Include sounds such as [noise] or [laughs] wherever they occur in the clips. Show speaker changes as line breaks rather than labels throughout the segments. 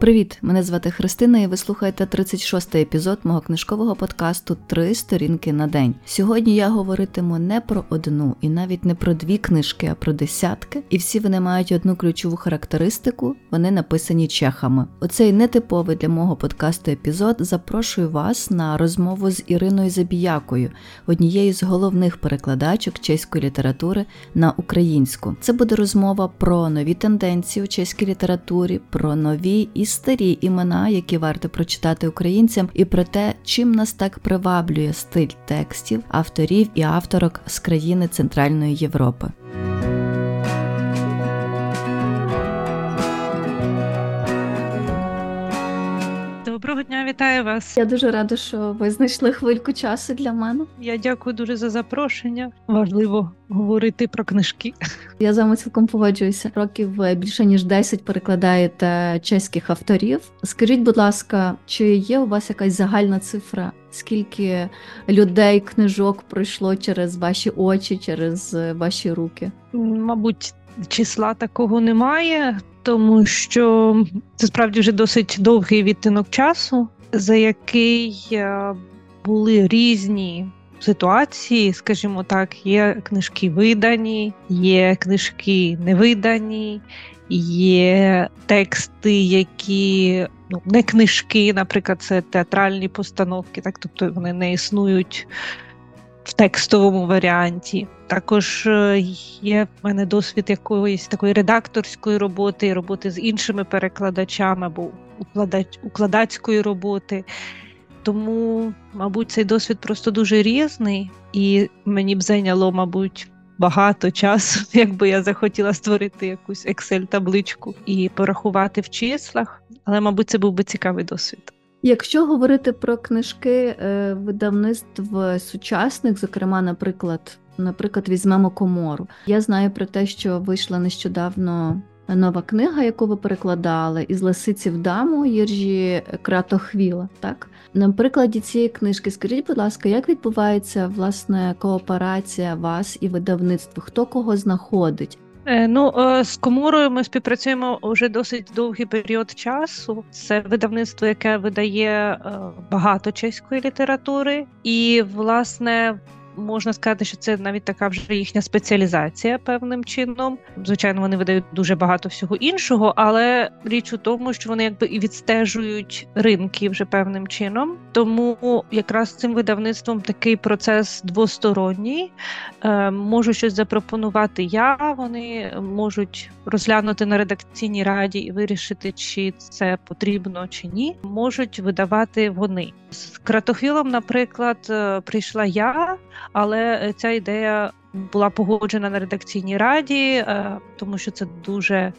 Привіт! Мене звати Христина, і ви слухаєте 36-й епізод мого книжкового подкасту Три сторінки на день. Сьогодні я говоритиму не про одну і навіть не про дві книжки, а про десятки. І всі вони мають одну ключову характеристику: вони написані чехами. Оцей нетиповий для мого подкасту епізод запрошую вас на розмову з Іриною Забіякою, однією з головних перекладачок чеської літератури на українську. Це буде розмова про нові тенденції у чеській літературі, про нові і старі імена, які варто прочитати українцям, і про те, чим нас так приваблює стиль текстів, авторів і авторок з країни Центральної Європи.
Вітаю вас.
Я дуже рада, що ви знайшли хвильку часу для мене.
Я дякую дуже за запрошення. Важливо говорити про книжки.
Я з вами цілком погоджуюся. Років е, більше ніж 10 перекладаєте чеських авторів. Скажіть, будь ласка, чи є у вас якась загальна цифра? Скільки людей книжок пройшло через ваші очі, через е, ваші руки?
Мабуть, числа такого немає тому що це справді вже досить довгий відтинок часу, за який е, були різні ситуації, скажімо так, є книжки видані, є книжки невидані, є тексти, які ну, не книжки, наприклад, це театральні постановки, так тобто вони не існують в текстовому варіанті. Також е, є в мене досвід якоїсь такої редакторської роботи, роботи з іншими перекладачами або укладацької роботи. Тому, мабуть, цей досвід просто дуже різний, і мені б зайняло, мабуть, багато часу, [laughs] якби я захотіла створити якусь Excel-табличку і порахувати в числах. Але, мабуть, це був би цікавий досвід.
Якщо говорити про книжки е, видавництв сучасних, зокрема, наприклад, наприклад, візьмемо комору. Я знаю про те, що вийшла нещодавно нова книга, яку ви перекладали, із Лисиці в даму Єржі Кратохвіла. Так на прикладі цієї книжки, скажіть, будь ласка, як відбувається власне кооперація вас і видавництво? Хто кого знаходить?
Е, ну, е, з коморою ми співпрацюємо вже досить довгий період часу. Це видавництво, яке видає е, багато чеської літератури, і власне можна сказати, що це навіть така вже їхня спеціалізація певним чином. Звичайно, вони видають дуже багато всього іншого, але річ у тому, що вони якби і відстежують ринки вже певним чином. Тому якраз цим видавництвом такий процес двосторонній. Е, можу щось запропонувати я. Вони можуть розглянути на редакційній раді і вирішити, чи це потрібно чи ні. Можуть видавати вони з кратохвілом. Наприклад, е, прийшла я але е, ця ідея була погоджена на редакційній раді, е, тому що це дуже е,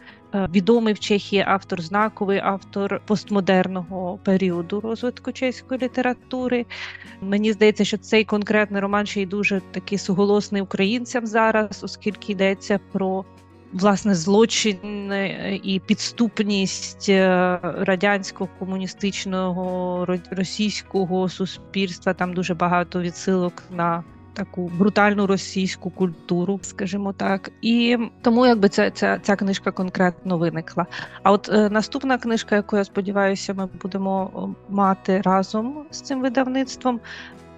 відомий в Чехії автор, знаковий автор постмодерного періоду розвитку чеської літератури. Мені здається, що цей конкретний роман ще й дуже такий суголосний українцям зараз, оскільки йдеться про. Власне, злочин і підступність радянського комуністичного російського суспільства. Там дуже багато відсилок на таку брутальну російську культуру, скажімо так, і тому якби ця ця, ця книжка конкретно виникла. А от е, наступна книжка, яку я сподіваюся, ми будемо мати разом з цим видавництвом.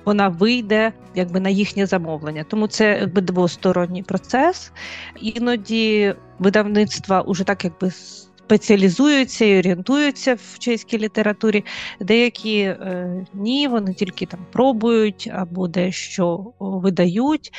Вона вийде якби на їхнє замовлення, тому це якби двосторонній процес. Іноді видавництва уже так якби спеціалізуються і орієнтуються в чеській літературі. Деякі е, ні, вони тільки там пробують або дещо видають.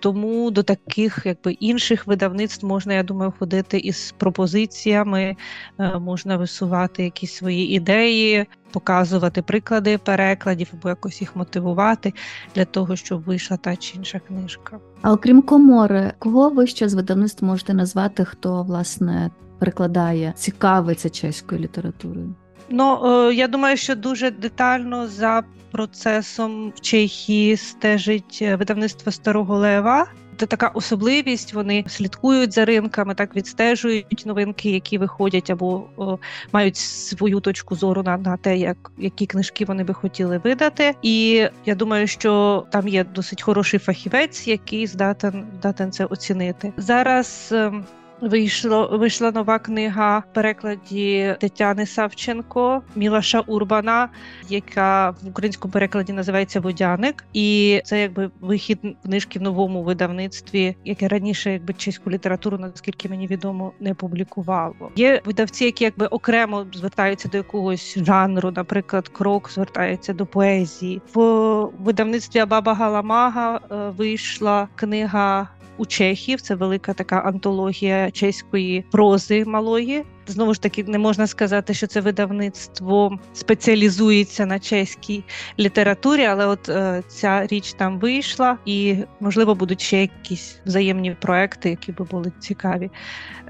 Тому до таких якби інших видавництв можна, я думаю, ходити із пропозиціями, е, можна висувати якісь свої ідеї, показувати приклади перекладів або якось їх мотивувати для того, щоб вийшла та чи інша книжка.
А окрім комори, кого ви ще з видавництв можете назвати, хто власне перекладає, цікавиться чеською літературою?
Ну е, я думаю, що дуже детально за процесом в Чехії стежить е, видавництво старого лева. Це така особливість. Вони слідкують за ринками, так відстежують новинки, які виходять, або о, мають свою точку зору на на те, як які книжки вони би хотіли видати. І я думаю, що там є досить хороший фахівець, який здатен здатен це оцінити зараз. Ем, вийшло вийшла нова книга в перекладі Тетяни Савченко Мілаша Урбана, яка в українському перекладі називається Водяник, і це якби вихід книжки в новому видавництві, яке раніше якби чеську літературу, наскільки мені відомо, не публікувало. Є видавці, які якби окремо звертаються до якогось жанру, наприклад, крок звертається до поезії. В видавництві Абаба Галамага е, вийшла книга у Чехів. Це велика така антологія чеської прози малої. Знову ж таки, не можна сказати, що це видавництво спеціалізується на чеській літературі, але от е, ця річ там вийшла, і можливо будуть ще якісь взаємні проекти, які би були цікаві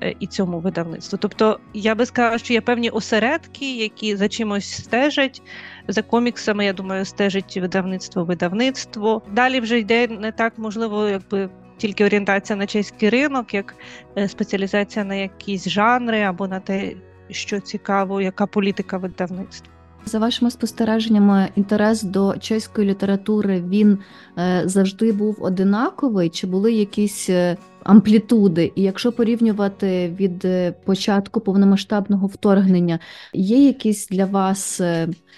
е, і цьому видавництву. Тобто, я би сказала, що є певні осередки, які за чимось стежать. За коміксами, я думаю, стежить видавництво видавництво. Далі вже йде не так можливо, якби тільки орієнтація на чеський ринок, як е, спеціалізація на якісь жанри або на те, що цікаво, яка політика видавництва.
За вашими спостереженнями, інтерес до чеської літератури він е, завжди був одинаковий, чи були якісь е, амплітуди? І якщо порівнювати від початку повномасштабного вторгнення, є якісь для вас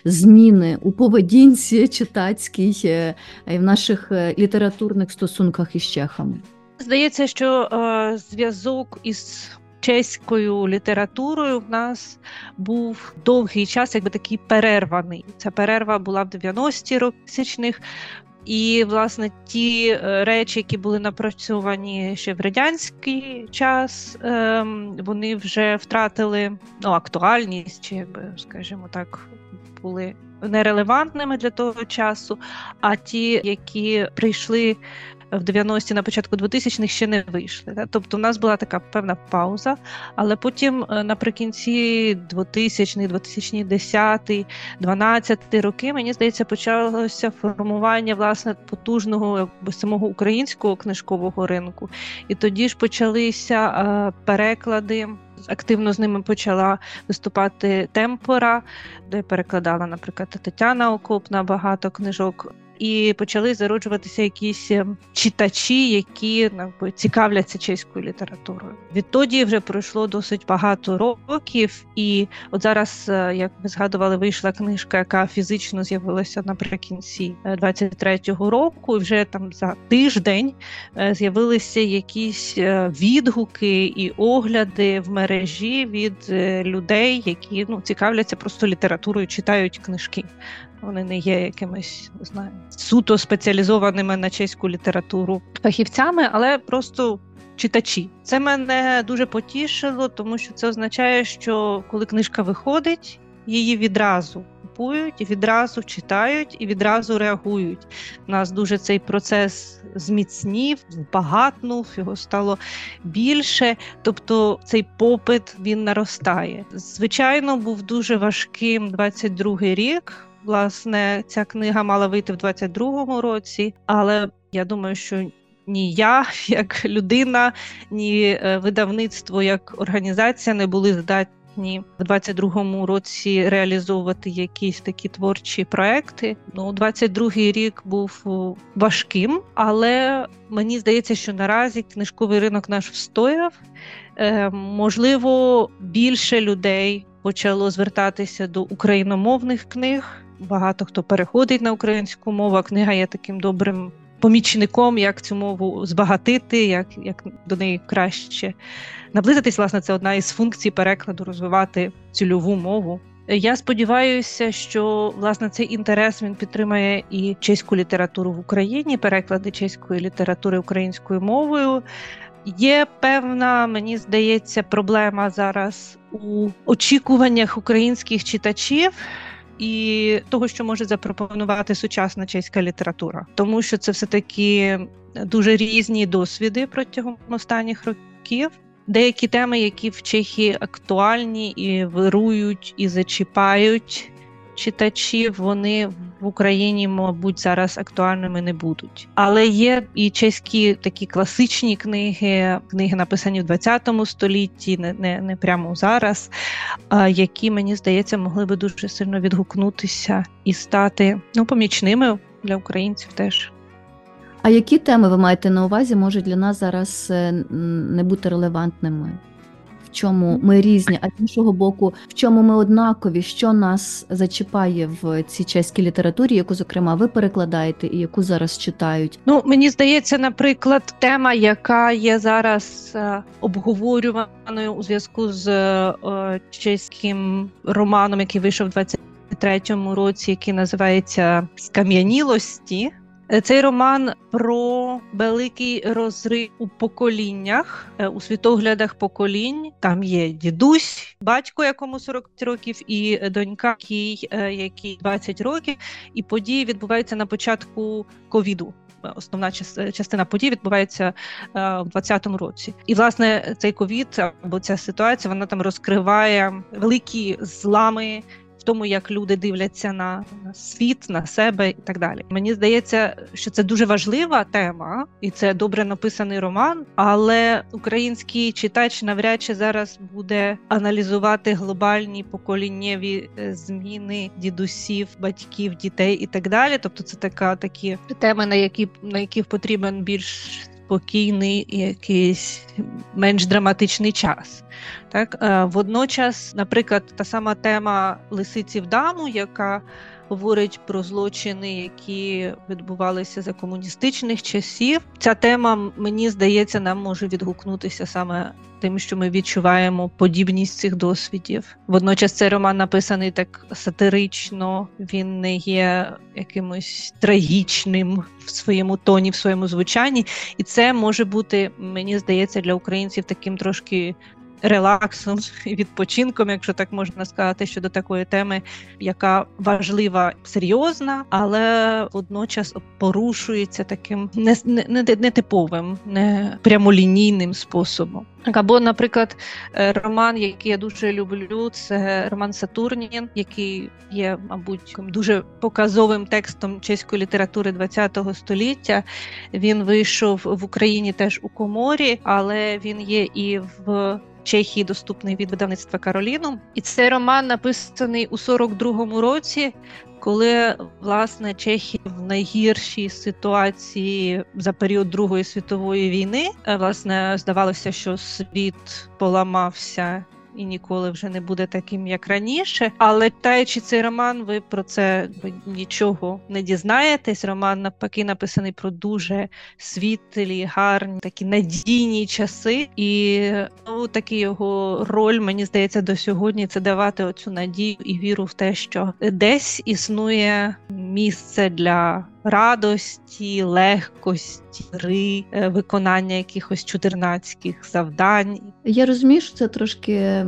зміни у поведінці читацькій е, і в наших е, літературних стосунках із чехами?
Здається, що е, зв'язок із чеською літературою в нас був довгий час, якби такий перерваний. Ця перерва була в 90-ті років. І, власне, ті е, речі, які були напрацьовані ще в радянський час, ем, вони вже втратили ну, актуальність, чи якби, скажімо так, були нерелевантними для того часу. А ті, які прийшли в 90-ті, на початку 2000-х ще не вийшли. Так? Тобто, в нас була така певна пауза, але потім е, наприкінці 2000 2010 12 роки, мені здається, почалося формування власне потужного самого українського книжкового ринку. І тоді ж почалися е, переклади. Активно з ними почала виступати темпора, де перекладала, наприклад, Тетяна Окопна багато книжок і почали зароджуватися якісь е, читачі, які якби, цікавляться чеською літературою. Відтоді вже пройшло досить багато років, і от зараз, е, як ви згадували, вийшла книжка, яка фізично з'явилася наприкінці 23-го е, року. і Вже там за тиждень з'явилися якісь відгуки і огляди в мережі від людей, які ну цікавляться просто літературою, читають книжки. Вони не є якимись не знаю суто спеціалізованими на чеську літературу фахівцями, але просто читачі. Це мене дуже потішило, тому що це означає, що коли книжка виходить, її відразу купують, відразу читають і відразу реагують. У нас дуже цей процес зміцнів, збагатнув, його стало більше. Тобто цей попит він наростає. Звичайно, був дуже важким 22-й рік. Власне, ця книга мала вийти в 22-му році, але я думаю, що ні я, [laughs] як людина, ні е, видавництво як організація не були здатні в 22-му році реалізовувати якісь такі творчі проекти. Ну, 22-й рік був важким, але мені здається, що наразі книжковий ринок наш встояв. Е, можливо, більше людей почало звертатися до україномовних книг багато хто переходить на українську мову. а Книга є таким добрим помічником, як цю мову збагатити, як як до неї краще наблизитись. Власне, це одна із функцій перекладу розвивати цільову мову. Я сподіваюся, що власне цей інтерес він підтримає і чеську літературу в Україні, переклади чеської літератури українською мовою. Є певна, мені здається, проблема зараз у очікуваннях українських читачів і того, що може запропонувати сучасна чеська література, тому що це все таки дуже різні досвіди протягом останніх років. Деякі теми, які в Чехії актуальні і вирують, і зачіпають читачів, вони в Україні, мабуть, зараз актуальними не будуть. Але є і чеські такі класичні книги, книги написані в 20 столітті, не не, не прямо зараз, які мені здається могли би дуже сильно відгукнутися і стати ну помічними для українців теж.
А які теми ви маєте на увазі, можуть для нас зараз е, не бути релевантними? Чому ми різні, а з іншого боку, в чому ми однакові, що нас зачіпає в цій чеській літературі, яку зокрема ви перекладаєте і яку зараз читають.
Ну мені здається, наприклад, тема, яка є зараз е, обговорюваною у зв'язку з е, чеським романом, який вийшов у 23-му році, який називається Скам'янілості. Е, цей роман про великий розрив у поколіннях, е, у світоглядах поколінь. Там є дідусь, батько, якому 40 років, і донька, якій 20 років. І події відбуваються на початку ковіду. Основна частина подій відбувається в 2020 році, і власне цей ковід або ця ситуація вона там розкриває великі злами тому, як люди дивляться на, світ, на себе і так далі. Мені здається, що це дуже важлива тема, і це добре написаний роман. Але український читач навряд чи зараз буде аналізувати глобальні поколіннєві е, зміни дідусів, батьків, дітей і так далі. Тобто, це така такі теми, на які на яких потрібен більш спокійний якийсь менш драматичний час. Так е, Водночас, наприклад, та сама тема лисиці в даму, яка говорить про злочини, які відбувалися за комуністичних часів. Ця тема, мені здається, нам може відгукнутися саме тим, що ми відчуваємо подібність цих досвідів. Водночас цей роман написаний так сатирично, він не є якимось трагічним в своєму тоні, в своєму звучанні, і це може бути, мені здається, для українців таким трошки релаксом і відпочинком, якщо так можна сказати, щодо такої теми, яка важлива, серйозна, але водночас порушується таким не, не, не прямолінійним способом. Або, наприклад, е, роман, який я дуже люблю, це роман Сатурнін, який є, мабуть, дуже показовим текстом чеської літератури ХХ століття. Він вийшов в Україні теж у коморі, але він є і в Чехії доступний від видавництва Кароліну. І цей роман написаний у 42-му році, коли власне Чехія в найгіршій ситуації за період Другої світової війни е, власне здавалося, що світ поламався і ніколи вже не буде таким, як раніше. Але читаючи цей роман, ви про це нічого не дізнаєтесь. Роман навпаки написаний про дуже світлі, гарні, такі надійні часи. І ну, такий його роль, мені здається, до сьогодні це давати оцю надію і віру в те, що десь існує місце для радості, легкості, гри, е, виконання якихось чудернацьких завдань.
Я розумію, що це трошки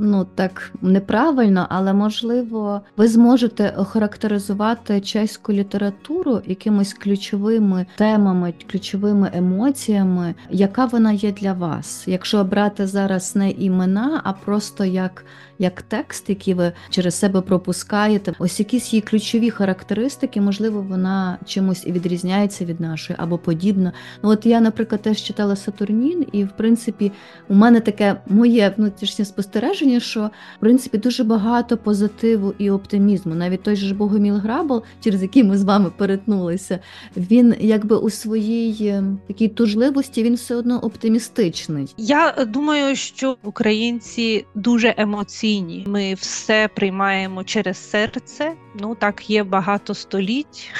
ну так неправильно, але можливо ви зможете охарактеризувати чеську літературу якимись ключовими темами, ключовими емоціями, яка вона є для вас, якщо брати зараз не імена, а просто як як текст, який ви через себе пропускаєте. Ось якісь її ключові характеристики, можливо, вона чимось і відрізняється від нашої або подібна. Ну от я, наприклад, теж читала Сатурнін, і в принципі у мене таке моє внутрішнє спостереження, що в принципі дуже багато позитиву і оптимізму. Навіть той же Богуміл Грабал, через який ми з вами перетнулися, він якби у своїй ем, такій тужливості він все одно оптимістичний.
Я думаю, що українці дуже емоційні емоційні. Ми все приймаємо через серце. Ну так є багато століть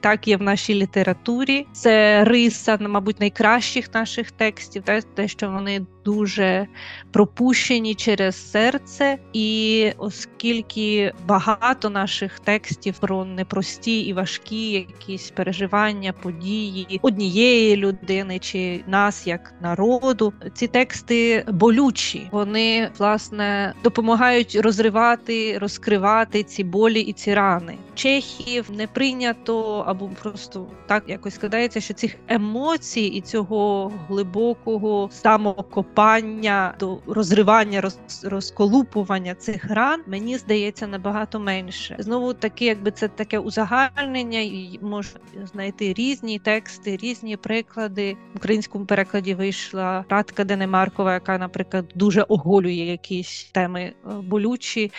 так є в нашій літературі. Це риса, мабуть, найкращих наших текстів, те, що вони дуже пропущені через серце, і оскільки багато наших текстів про непрості і важкі якісь переживання, події однієї людини чи нас як народу, ці тексти болючі, вони власне допомагають розривати, розкривати ці болі і ці рани. Чехів не прийнято або просто так якось складається, що цих емоцій і цього глибокого самокопання до розривання, роз, розколупування цих ран мені здається набагато менше. Знову таки, якби це таке узагальнення, і можна знайти різні тексти, різні приклади. В українському перекладі вийшла Радка Денемаркова, яка, наприклад, дуже оголює якісь теми е, болючі,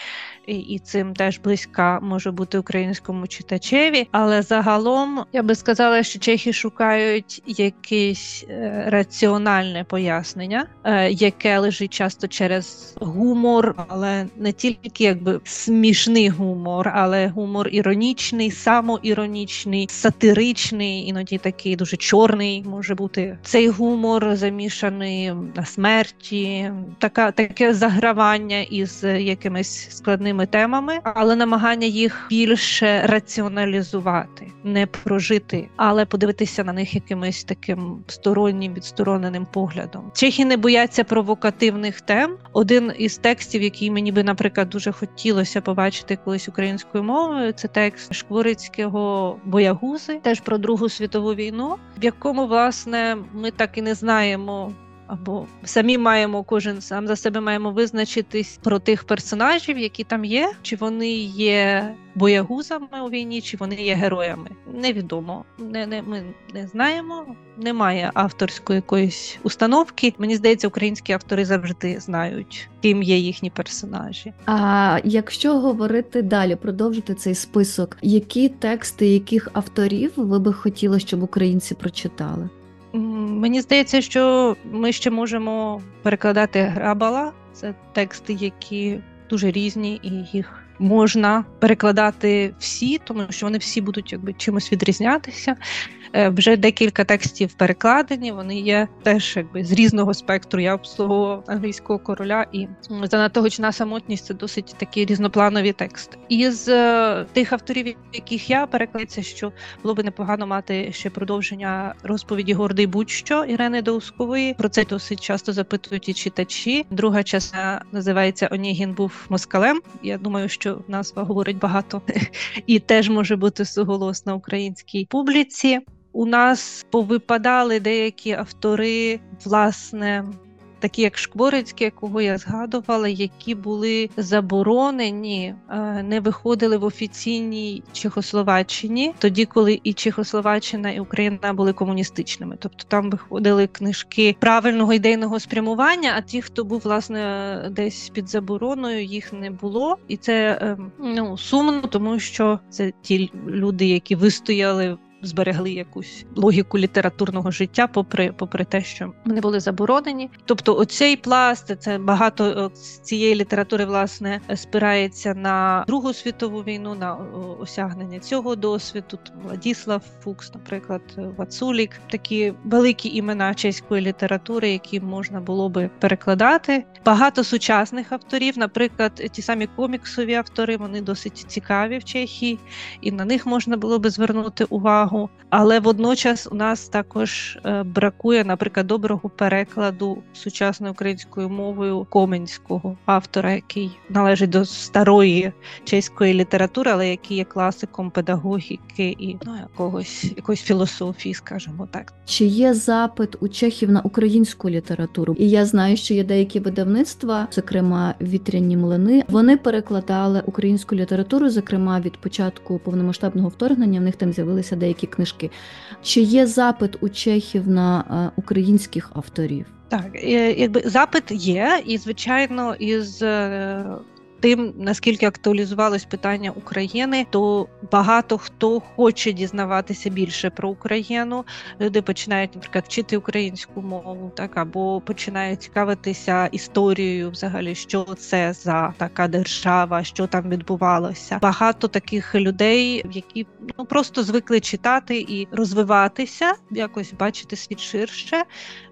і, і цим теж близька може бути українському читачеві, але загалом я би сказала, що чехи шукають якесь е, раціональне пояснення яке лежить часто через гумор, але не тільки якби смішний гумор, але гумор іронічний, самоіронічний, сатиричний, іноді такий дуже чорний може бути. Цей гумор замішаний на смерті, така таке загравання із якимись складними темами, але намагання їх більше раціоналізувати, не прожити, але подивитися на них якимось таким стороннім відстороненим поглядом. Чехи не бояться провокативних тем. Один із текстів, який мені би, наприклад, дуже хотілося побачити колись українською мовою, це текст Шкворицького боягузи, теж про Другу світову війну, в якому власне ми так і не знаємо або самі маємо кожен сам за себе маємо визначитись про тих персонажів, які там є, чи вони є боягузами у війні, чи вони є героями. Невідомо. Не, не Ми не знаємо. Немає авторської якоїсь установки. Мені здається, українські автори завжди знають, ким є їхні персонажі.
А якщо говорити далі, продовжити цей список, які тексти яких авторів ви би хотіли, щоб українці прочитали?
Мені здається, що ми ще можемо перекладати грабала. Це тексти, які дуже різні, і їх можна перекладати всі, тому що вони всі будуть якби чимось відрізнятися. Е, вже декілька текстів перекладені. Вони є теж якби з різного спектру. Я обслуговував англійського короля, і занадто гучна самотність це досить такі різнопланові тексти. Із е, тих авторів, яких я перекладається, що було би непогано мати ще продовження розповіді гордий будь-що Ірени Доускової. Про це досить часто запитують і читачі. Друга частина називається Онігін був москалем. Я думаю, що назва говорить багато [laughs] і теж може бути суголосна українській публіці у нас повипадали деякі автори, власне, такі як Шкворицький, якого я згадувала, які були заборонені, е, не виходили в офіційній Чехословаччині, тоді, коли і Чехословаччина, і Україна були комуністичними. Тобто там виходили книжки правильного ідейного спрямування. А ті, хто був власне десь під забороною, їх не було, і це ем, ну сумно, тому що це ті люди, які вистояли зберегли якусь логіку літературного життя, попри попри те, що вони були заборонені. Тобто, оцей пласт, це багато цієї літератури власне спирається на Другу світову війну, на осягнення цього досвіду. Владіслав Фукс, наприклад, Вацулік, такі великі імена чеської літератури, які можна було би перекладати. Багато сучасних авторів, наприклад, ті самі коміксові автори, вони досить цікаві в Чехії, і на них можна було би звернути увагу увагу. Але водночас у нас також е, бракує, наприклад, доброго перекладу сучасною українською мовою коменського автора, який належить до старої чеської літератури, але який є класиком педагогіки і ну, якогось якоїсь філософії, скажімо так.
Чи є запит у чехів на українську літературу? І я знаю, що є деякі видавництва, зокрема вітряні млини. Вони перекладали українську літературу, зокрема від початку повномасштабного вторгнення. В них там з'явилися деякі деякі книжки. Чи є запит у чехів на е, українських авторів?
Так, якби запит є, і звичайно, із е, тим, наскільки актуалізувалось питання України, то багато хто хоче дізнаватися більше про Україну. Люди починають, наприклад, вчити українську мову, так або починають цікавитися історією, взагалі, що це за така держава, що там відбувалося. Багато таких людей, які ну просто звикли читати і розвиватися, якось бачити світ ширше.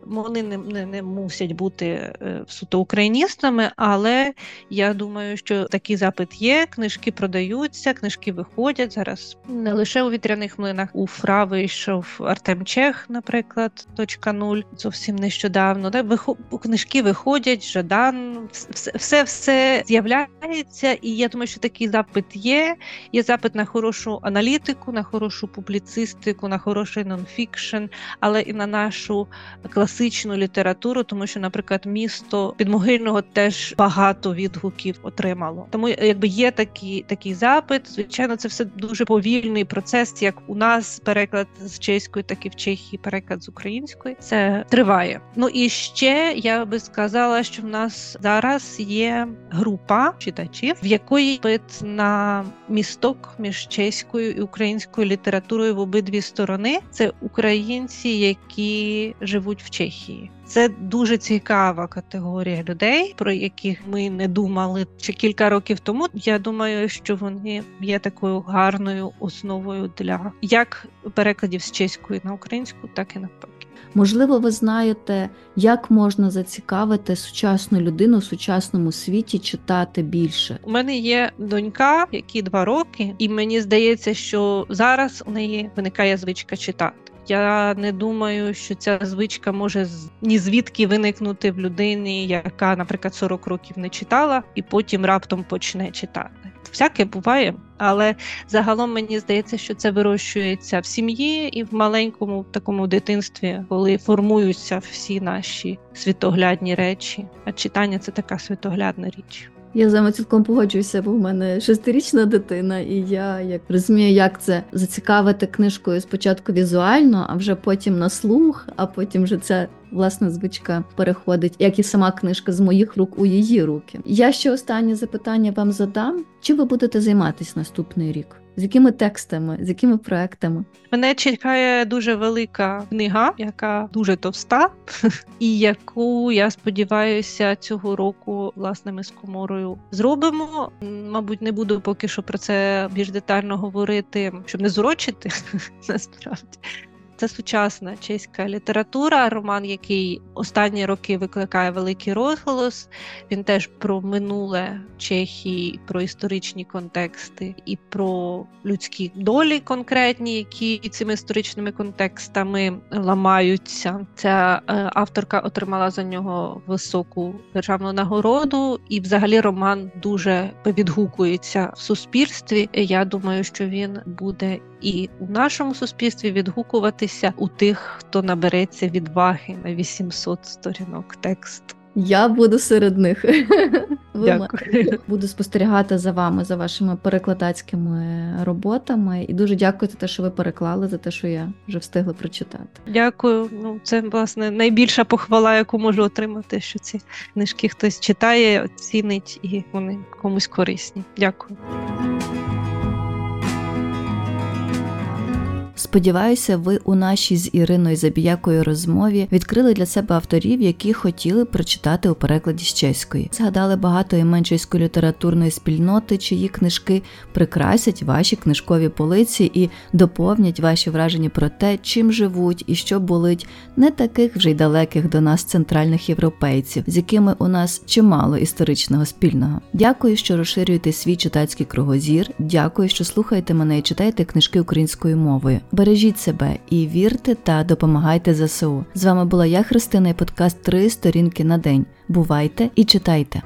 Вони не, не, не мусять бути е, суто україністами, але я думаю що такий запит є. Книжки продаються, книжки виходять зараз не лише у вітряних млинах. У Фра вийшов Артем Чех, наприклад, точка нуль зовсім нещодавно. Так, вихо... книжки виходять, Жадан, все все з'являється, і я думаю, що такий запит є. Є запит на хорошу аналітику, на хорошу публіцистику, на хороший нонфікшн, але і на нашу класичну літературу, тому що, наприклад, місто підмогильного теж багато відгуків отримав мало. Тому якби є такий такий запит. Звичайно, це все дуже повільний процес, як у нас переклад з чеської, так і в Чехії переклад з української. Це триває. Ну і ще я би сказала, що в нас зараз є група читачів, в якої пит на місток між чеською і українською літературою в обидві сторони. Це українці, які живуть в Чехії. Чехії. Це дуже цікава категорія людей, про яких ми не думали ще кілька років тому. Я думаю, що вони є такою гарною основою для як перекладів з чеської на українську, так і навпаки.
Можливо, ви знаєте, як можна зацікавити сучасну людину в сучасному світі читати більше.
У мене є донька, які два роки, і мені здається, що зараз у неї виникає звичка читати. Я не думаю, що ця звичка може ні звідки виникнути в людині, яка, наприклад, 40 років не читала, і потім раптом почне читати. Всяке буває, але загалом мені здається, що це вирощується в сім'ї і в маленькому такому дитинстві, коли формуються всі наші світоглядні речі. А читання це така світоглядна річ.
Я з вами цілком погоджуюся, бо в мене шестирічна дитина, і я як розумію, як це зацікавити книжкою спочатку візуально, а вже потім на слух, а потім вже ця власна звичка переходить, як і сама книжка з моїх рук у її руки. Я ще останнє запитання вам задам: чи ви будете займатися наступний рік? З якими текстами, з якими проектами?
Мене чекає дуже велика книга, яка дуже товста, [laughs] і яку я сподіваюся цього року власне ми з коморою зробимо. Мабуть, не буду поки що про це більш детально говорити, щоб не зурочити [laughs] насправді. Це сучасна чеська література, роман, який останні роки викликає великий розголос. Він теж про минуле Чехії, про історичні контексти і про людські долі конкретні, які цими історичними контекстами ламаються. Ця е, авторка отримала за нього високу державну нагороду, і, взагалі, роман дуже відгукується в суспільстві. Я думаю, що він буде і у нашому суспільстві відгукуватися у тих, хто набереться відваги на 800 сторінок тексту.
Я буду серед них. [laughs]
Дякую.
Буду спостерігати за вами, за вашими перекладацькими роботами. І дуже дякую за те, що ви переклали, за те, що я вже встигла прочитати.
Дякую. Ну, це власне найбільша похвала, яку можу отримати, що ці книжки хтось читає, оцінить і вони комусь корисні. Дякую.
Сподіваюся, ви у нашій з Іриною Забіякою розмові відкрили для себе авторів, які хотіли прочитати у перекладі з чеської. Згадали багато імен чеської літературної спільноти, чиї книжки прикрасять ваші книжкові полиці і доповнять ваші враження про те, чим живуть і що болить не таких вже й далеких до нас центральних європейців, з якими у нас чимало історичного спільного. Дякую, що розширюєте свій читацький кругозір. Дякую, що слухаєте мене і читаєте книжки українською мовою. Бережіть себе і вірте та допомагайте ЗСУ. З вами була я, Христина, і подкаст Три сторінки на день. Бувайте і читайте.